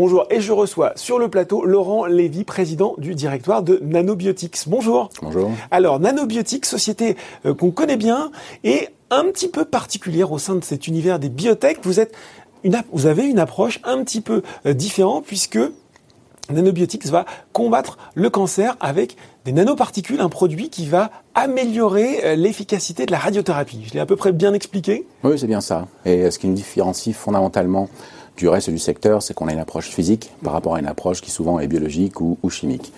Bonjour, et je reçois sur le plateau Laurent Lévy, président du directoire de Nanobiotics. Bonjour. Bonjour. Alors, Nanobiotics, société euh, qu'on connaît bien et un petit peu particulière au sein de cet univers des biotech. Vous, êtes une, vous avez une approche un petit peu euh, différente puisque Nanobiotics va combattre le cancer avec des nanoparticules, un produit qui va améliorer euh, l'efficacité de la radiothérapie. Je l'ai à peu près bien expliqué? Oui, c'est bien ça. Et ce qui nous différencie fondamentalement du reste du secteur, c'est qu'on a une approche physique par rapport à une approche qui souvent est biologique ou, chimique.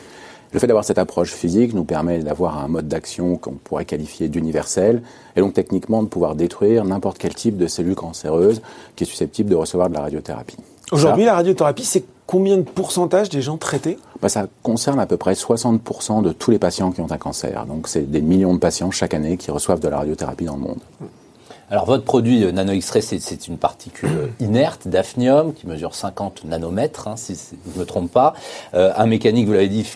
Le fait d'avoir cette approche physique nous permet d'avoir un mode d'action qu'on pourrait qualifier d'universel, et donc techniquement de pouvoir détruire n'importe quel type de cellule cancéreuse qui est susceptible de recevoir de la radiothérapie. Aujourd'hui, la radiothérapie, c'est combien de pourcentage des gens traités? Bah, Ça concerne à peu près 60% de tous les patients qui ont un cancer. Donc c'est des millions de patients chaque année qui reçoent de la radiothérapie dans le monde. Alors votre produit euh, nano X-ray, c'est une particule euh, inerte d'hafnium qui mesure 50 nanomètres, hein, si, je ne me trompe pas. Euh, un mécanique, vous l'avez dit,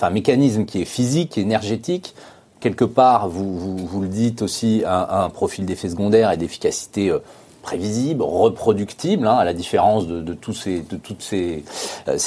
un mécanisme qui est physique, énergétique. Quelque part, vous, le dites aussi, un, profil d'effet secondaire et d'efficacité prévisible, reproductible, hein, à la différence de, tous toutes ces,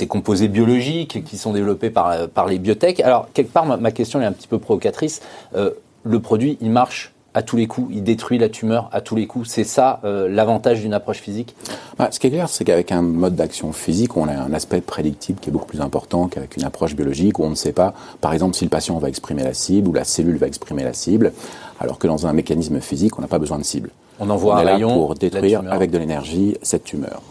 composés biologiques qui sont développés par, par les biotech. Alors, quelque part, ma, question est un petit peu provocatrice. le produit, il marche à tous les coups, il détruit la tumeur à tous les coups. C'est ça euh, l'avantage d'une approche physique? Bah, Ce qui est clair, c'est qu'avec un mode d'action physique, on a un aspect prédictible qui est beaucoup plus important qu'avec une approche biologique où on ne sait pas, par exemple, si le patient va exprimer la cible ou la cellule va exprimer la cible, alors que dans un mécanisme physique, on n'a pas besoin de cible. On envoie un est rayon pour détruire avec de l'énergie cette tumeur.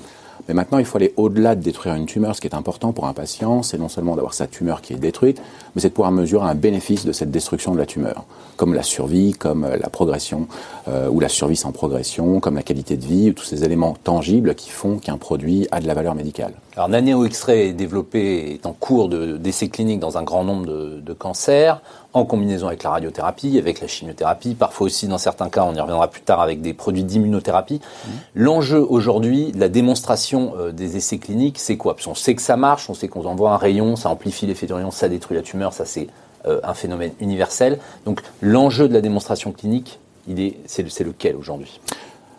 Mais maintenant, il faut aller au-delà de détruire une tumeur. Ce qui est important pour un patient, c'est non seulement d'avoir sa tumeur qui est détruite, mais c'est de pouvoir mesurer un bénéfice de cette destruction de la tumeur, comme la survie, comme euh, la progression, euh, ou la survie sans progression, comme la qualité de vie, ou tous ces éléments tangibles qui font qu'un produit a de la valeur médicale. Alors, Naneo X-ray est développé, est en cours d'essai clinique dans un grand nombre de, de cancers en combinaison avec la radiothérapie, avec la chimiothérapie, parfois aussi dans certains cas, on y reviendra plus tard, avec des produits d'immunothérapie. Mmh. L'enjeu aujourd'hui, la démonstration euh, des essais cliniques, c'est quoi? Parce qu'on sait que ça marche, on sait qu'on envoie un rayon, ça amplifie l'effet de rayon, ça détruit la tumeur, ça c'est euh, un phénomène universel. Donc l'enjeu de la démonstration clinique, c'est lequel aujourd'hui?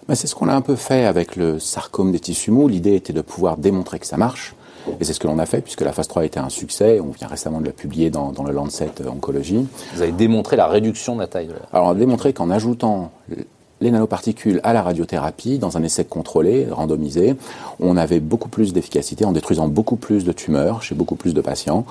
C'est ce qu'on a un peu fait avec le sarcome des tissus mous. L'idée était de pouvoir démontrer que ça marche. Et c'est ce que l'on a fait, puisque la phase 3 a été un succès. On vient récemment de la publier dans, le Lancet Oncologie. Vous avez démontré la réduction de la taille de la... Alors, on a démontré qu'en ajoutant les nanoparticules à la radiothérapie dans un essai contrôlé, randomisé, on avait beaucoup plus d'efficacité en détruisant beaucoup plus de tumeurs chez beaucoup plus de patients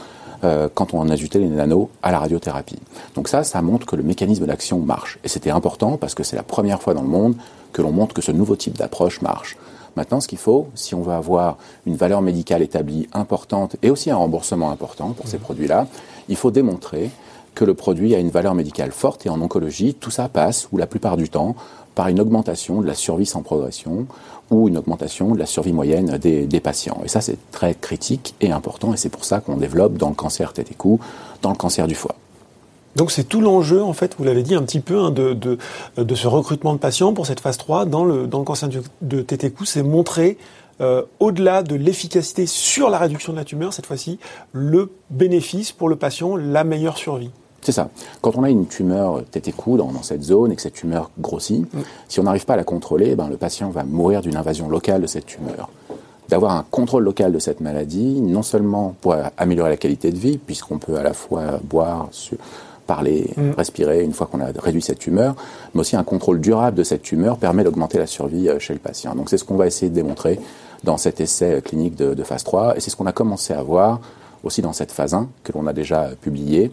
euh, quand on ajoutait les nanos à la radiothérapie. Donc ça, ça montre que le mécanisme d'action marche. Et c'était important parce que c'est la première fois dans le monde que l'on montre que ce nouveau type d'approche marche. Maintenant, ce qu'il faut, si on veut avoir une valeur médicale établie importante et aussi un remboursement important pour ces mmh. produits-là, il faut démontrer que le produit a une valeur médicale forte. Et en oncologie, tout ça passe, ou la plupart du temps, par une augmentation de la survie sans progression ou une augmentation de la survie moyenne des, patients. Et ça, c'est très critique et important, et c'est pour ça qu'on développe dans le cancer tête et cou, dans le cancer du foie. Donc c'est tout l'enjeu, en fait, vous l'avez dit un petit peu, hein, de, de, ce recrutement de patients pour cette phase 3 dans le, dans le cancer de tête cou, c'est montrer euh, au-delà de l'efficacité sur la réduction de la tumeur, cette fois-ci, le bénéfice pour le patient, la meilleure survie. C'est ça. Quand on a une tumeur tête et cou dans, cette zone et que cette tumeur grossit, mm. si on n'arrive pas à la contrôler, ben, le patient va mourir d'une invasion locale de cette tumeur d'avoir un contrôle local de cette maladie, non seulement pour améliorer la qualité de vie, puisqu'on peut à la fois boire, parler, mm. respirer une fois qu'on a réduit cette tumeur, mais aussi un contrôle durable de cette tumeur permet d'augmenter la survie euh, chez le patient. Donc c'est ce qu'on va essayer de démontrer dans cet essai euh, clinique de, de phase 3, et c'est ce qu'on a commencé à voir aussi dans cette phase 1 que l'on a déjà publié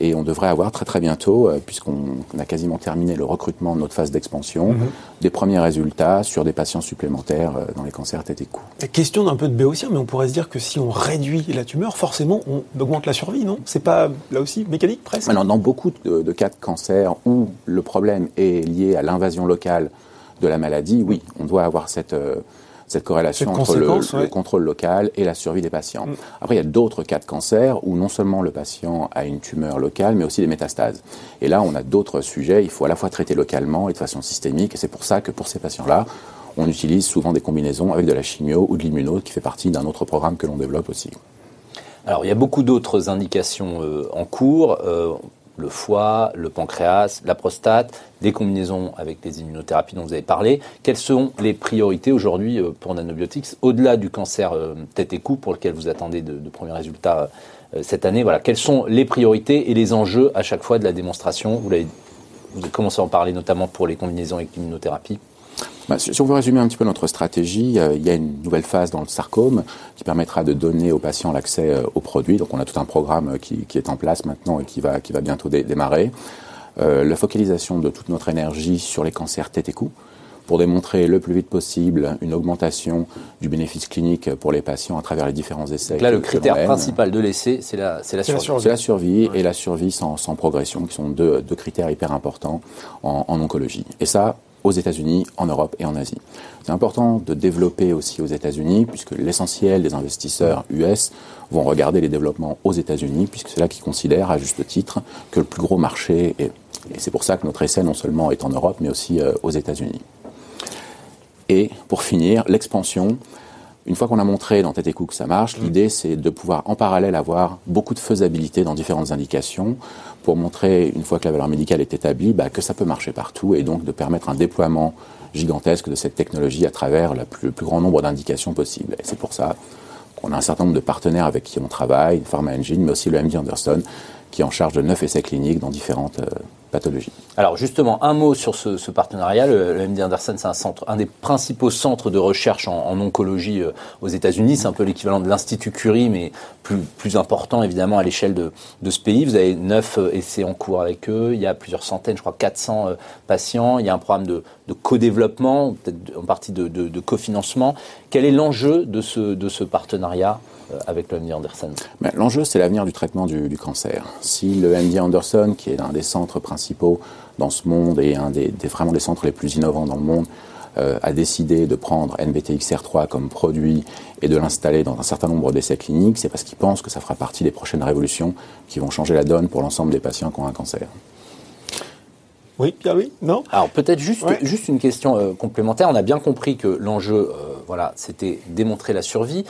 et on devrait avoir très très bientôt, euh, puisqu'on a quasiment terminé le recrutement de notre phase d'expansion, mhm. des premiers résultats sur des patients supplémentaires euh, dans les cancers tête et cou. Question d'un peu de béotien, mais on pourrait se dire que si on réduit la tumeur, forcément on augmente la survie, non? C'est pas là aussi mécanique presque? Alors, Dans beaucoup de, de, cas de cancer où le problème est lié à l'invasion locale de la maladie, oui, on doit avoir cette... Euh, cette corrélation entre le, contrôle local et la survie des patients. Mm. Après, il y a d'autres cas de cancer où non seulement le patient a une tumeur locale, mais aussi des métastases. Et là, on a d'autres sujets. Il faut à la fois traiter localement et de façon systémique. Et c'est pour ça que pour ces patients-là, on utilise souvent des combinaisons avec de la chimio ou de l'immuno, qui fait partie d'un autre programme que l'on développe aussi. Alors, il y a beaucoup d'autres indications euh, en cours. Euh, le foie, le pancréas, la prostate, des combinaisons avec les immunothérapies dont vous avez parlé. Quelles sont les priorités aujourd'hui euh, pour Nanobiotics, au-delà du cancer euh, tête et cou pour lequel vous attendez de, premiers résultats euh, cette année? Voilà, quelles sont les priorités et les enjeux à chaque fois de la démonstration? Vous avez, vous avez commencé à en parler notamment pour les combinaisons avec l'immunothérapie. Bah, si on veut résumer un petit peu notre stratégie, euh, il y a une nouvelle phase dans le sarcome qui permettra de donner aux patients l'accès euh, aux produits. Donc on a tout un programme euh, qui, est en place maintenant et qui va, qui va bientôt démarrer. la focalisation de toute notre énergie sur les cancers tête et cou pour démontrer le plus vite possible une augmentation du bénéfice clinique pour les patients à travers les différents essais. Donc là, le critère principal de l'essai, c'est la, la, survie. C'est la survie et la survie sans, sans, progression, qui sont deux, deux critères hyper importants en, en oncologie. Et ça, aux États-Unis, en Europe et en Asie. C'est important de développer aussi aux États-Unis, puisque l'essentiel des investisseurs US vont regarder les développements aux États-Unis, puisque c'est là qu'ils considèrent, à juste titre, que le plus gros marché est. Et c'est pour ça que notre essai non seulement est en Europe, mais aussi euh, aux États-Unis. Et pour finir, l'expansion. Une fois qu'on a montré dans Tête et que ça marche, l'idée c'est de pouvoir en parallèle avoir beaucoup de faisabilité dans différentes indications pour montrer, une fois que la valeur médicale est établie, bah, que ça peut marcher partout et donc de permettre un déploiement gigantesque de cette technologie à travers le plus, grand nombre d'indications possibles. Et c'est pour ça qu'on a un certain nombre de partenaires avec qui on travaille, Pharma Engine, mais aussi le MD Anderson, qui est en charge de neuf essais cliniques dans différentes euh, pathologies. Alors justement, un mot sur ce, partenariat. Le, MD Anderson, c'est un, centre, un des principaux centres de recherche en, oncologie euh, aux États-Unis. C'est un peu l'équivalent de l'Institut Curie, mais plus, important évidemment à l'échelle de, ce pays. Vous avez neuf euh, essais en cours avec eux. Il y a plusieurs centaines, je crois 400 patients. Il y a un programme de, co-développement, peut-être en partie de, cofinancement. Quel est l'enjeu de ce, partenariat? Avec le MD Anderson L'enjeu, c'est l'avenir du traitement du, cancer. Si le MD Anderson, qui est l'un des centres principaux dans ce monde et un des, vraiment des centres les plus innovants dans le monde, euh, a décidé de prendre NBTXR3 comme produit et de l'installer dans un certain nombre d'essais cliniques, c'est parce qu'il pense que ça fera partie des prochaines révolutions qui vont changer la donne pour l'ensemble des patients qui ont un cancer. Oui, Pierre-Louis Non? Alors peut-être juste, juste une question euh, complémentaire. On a bien compris que l'enjeu, voilà, c'était démontrer la survie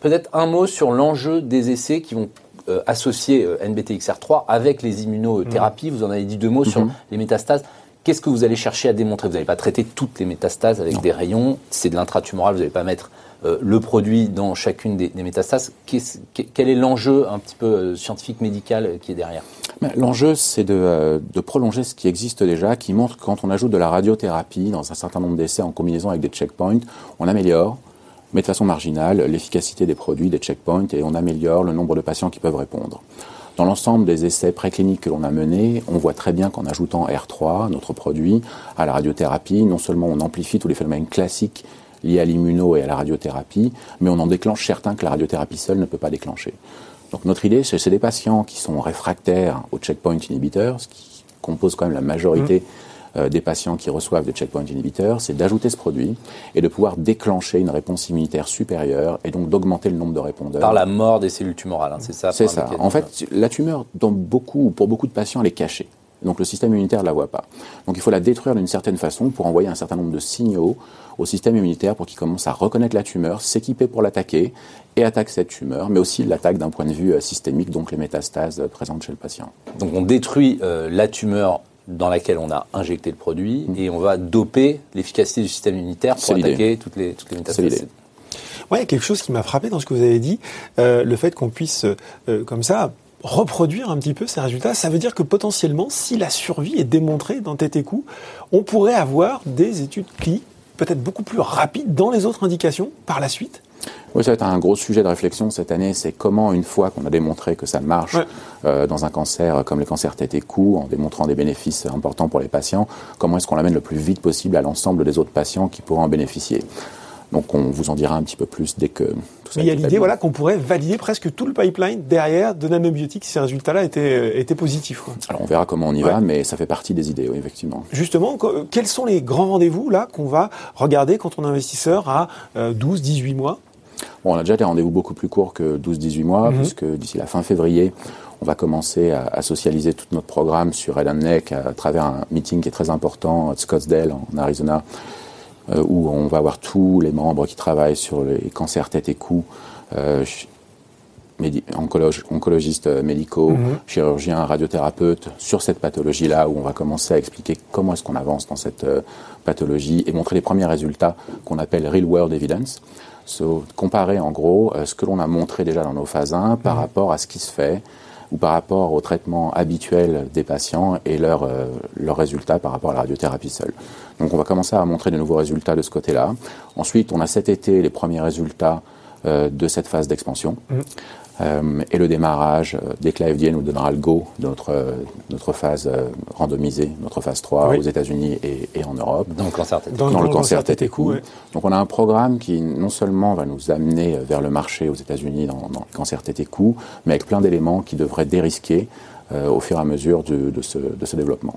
peut-être un mot sur l'enjeu des essais qui vont euh, associer euh, NBTXR3 avec les immunothérapies. Vous en avez dit deux mots sur mhm. les métastases. Qu'est-ce que vous allez chercher à démontrer? Vous n'allez pas traiter toutes les métastases avec des rayons. C'est de l'intratumoral. Vous n'allez pas mettre euh, le produit dans chacune des, métastases. quel est l'enjeu un petit peu scientifique médical qui est derrière? L'enjeu, c'est de, de, prolonger ce qui existe déjà, qui montre que quand on ajoute de la radiothérapie dans un certain nombre d'essais en combinaison avec des checkpoints, on améliore mais de façon marginale, l'efficacité des produits, des checkpoints, et on améliore le nombre de patients qui peuvent répondre. Dans l'ensemble des essais précliniques que l'on a menés, on voit très bien qu'en ajoutant R3, notre produit, à la radiothérapie, non seulement on amplifie tous les phénomènes classiques liés à l'immuno et à la radiothérapie, mais on en déclenche certains que la radiothérapie seule ne peut pas déclencher. Donc notre idée, c'est des patients qui sont réfractaires aux checkpoint inhibitors, ce qui compose quand même la majorité mmh. Euh, des patients qui reçoivent des checkpoint inhibiteurs, c'est d'ajouter ce produit et de pouvoir déclencher une réponse immunitaire supérieure et donc d'augmenter le nombre de répondeurs. Par la mort des cellules tumorales, hein, c'est ça C'est ça. En fait, la tumeur, dans beaucoup, pour beaucoup de patients, elle est cachée. Donc le système immunitaire ne la voit pas. Donc il faut la détruire d'une certaine façon pour envoyer un certain nombre de signaux au système immunitaire pour qu'il commence à reconnaître la tumeur, s'équiper pour l'attaquer et attaque cette tumeur, mais aussi l'attaque d'un point de vue euh, systémique, donc les métastases euh, présentes chez le patient. Donc on détruit la tumeur dans laquelle on a injecté le produit mm. et on va doper l'efficacité du système immunitaire pour attaquer toutes les, toutes les métastases. Ouais, quelque chose qui m'a frappé dans ce que vous avez dit, euh, le fait qu'on puisse, euh, comme ça, reproduire un petit peu ces résultats, ça veut dire que potentiellement, si la survie est démontrée dans tête et cou, on pourrait avoir des études cliniques peut-être beaucoup plus rapides dans les autres indications par la suite oui, ça va être un gros sujet de réflexion cette année. C'est comment, une fois qu'on a démontré que ça marche euh, dans un cancer comme le cancer tête et cou, en démontrant des bénéfices importants pour les patients, comment est-ce qu'on l'amène le plus vite possible à l'ensemble des autres patients qui pourront en bénéficier donc on vous en dira un petit peu plus dès que tout ça. Mais il y a l'idée voilà qu'on pourrait valider presque tout le pipeline derrière de nanobiotiques si ces résultats-là étaient, euh, étaient positifs. Alors on verra comment on y va, mais ça fait partie des idées, oui, effectivement. Justement, quels sont les grands rendez-vous là qu'on va regarder quand on est investisseur à 12, euh, 18 mois? Bon, on a déjà des rendez-vous beaucoup plus courts que 12-18 mois, mhm. puisque d'ici la fin février, on va commencer à, socialiser tout notre programme sur Head Neck à, travers un meeting qui est très important à Scottsdale, en Arizona, euh, où on va avoir tous les membres qui travaillent sur les cancers tête et cou. Euh, oncologistes médicaux, Mhm. chirurgiens, radiothérapeutes sur cette pathologie-là, où on va commencer à expliquer comment est-ce qu'on avance dans cette euh, pathologie et montrer les premiers résultats qu'on appelle real world evidence. So, comparer en gros euh, ce que l'on a montré déjà dans nos phases 1 par rapport à ce qui se fait ou par rapport au traitement habituel des patients et leurs euh, leurs résultats par rapport à la radiothérapie seule. Donc on va commencer à montrer de nouveaux résultats de ce côté-là. Ensuite, on a cet été les premiers résultats euh, de cette phase d'expansion. Mhm. Euh, et le démarrage, euh, dès que la FDA nous donnera le go de notre, euh, notre phase euh, randomisée, notre phase 3 Oui. aux États-Unis et, et en Europe Dans le cancer tété. Dans- dans, dans le cancer tétécou. ouais. Donc on a un programme qui non seulement va nous amener vers le marché aux États-Unis dans, dans le cancer tétécou, mais avec plein d'éléments qui devraient dérisquer euh, au fur et à mesure du- de, ce, de ce développement.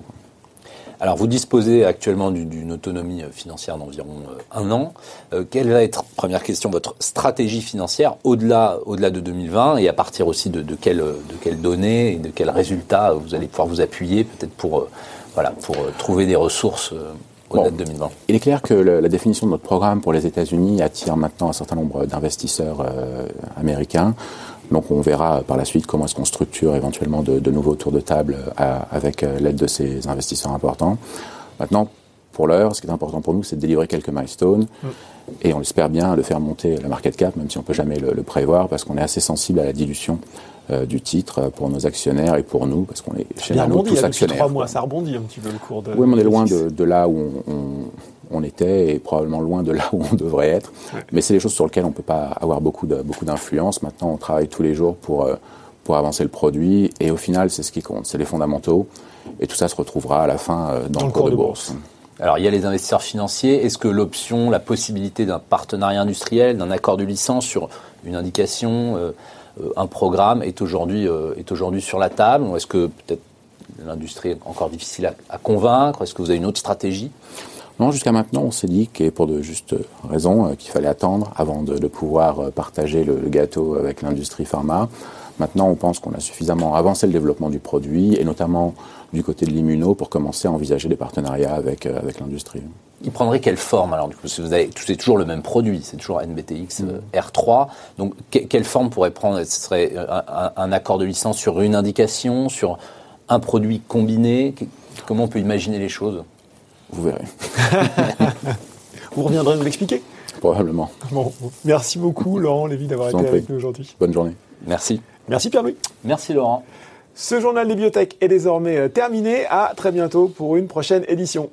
Alors, vous disposez actuellement du- d'une autonomie euh, financière d'environ euh, un an. Euh, quelle va être, première question, votre stratégie financière au-delà au-delà de 2020 et à partir aussi de, de, quelles, de quelles données et de quels résultats vous allez pouvoir vous appuyer peut-être pour, voilà, pour trouver des ressources au-delà Bon. de 2020 Il est clair que le- la définition de notre programme pour les États-Unis attire maintenant un certain nombre d'investisseurs euh, américains. Donc on verra par la suite comment est-ce qu'on structure éventuellement de, nouveaux tours de table euh, avec euh, l'aide de ces investisseurs importants. Maintenant, pour l'heure, ce qui est important pour nous, c'est de délivrer quelques milestones. Et on espère bien de faire monter la market cap, même si on peut jamais le, le prévoir, parce qu'on est assez sensible à la dilution euh, du titre euh, pour nos actionnaires et pour nous, parce qu'on est chez Nano tous actionnaires. trois mois, quoi. ça rebondit un petit peu le cours de. Oui, mais on est loin de là où on, on- on était et probablement loin de là où on devrait être. Mais c'est des choses sur lesquelles on ne peut pas avoir beaucoup d'influence. Maintenant, on travaille tous les jours pour, euh, pour avancer le produit et au final, c'est ce qui compte, c'est les fondamentaux. Et tout ça se retrouvera à la fin euh, dans, le cours de bourse. Alors, il y a les investisseurs financiers. Est-ce que l'option, la possibilité d'un partenariat industriel, d'un accord de licence sur une indication, euh, euh, un programme est aujourd'hui euh, est aujourd'hui sur la table? Ou est-ce que peut-être l'industrie est encore difficile à, convaincre? Est-ce que vous avez une autre stratégie? Non, jusqu'à maintenant, on s'est dit, et pour de justes raisons, qu'il fallait attendre avant de, pouvoir partager le gâteau avec l'industrie pharma. Maintenant, on pense qu'on a suffisamment avancé le développement du produit, et notamment du côté de l'immuno, pour commencer à envisager des partenariats avec, euh, avec l'industrie. Il prendrait quelle forme alors du coup? Parce que vous avez, c'est toujours le même produit, c'est toujours NBTX euh, R3. Donc que- quelle forme pourrait prendre? Ce serait euh, un, un- accord de licence sur une indication, sur un produit combiné? Comment on peut imaginer les choses? Vous verrez, Vous reviendrez nous l'expliquer? Probablement. Bon, merci beaucoup Laurent Lévy d'avoir été avec nous aujourd'hui. Bonne journée. Merci. Merci Pierre-Louis. Merci Laurent. Ce journal des biotech est désormais euh, terminé. À très bientôt pour une prochaine édition.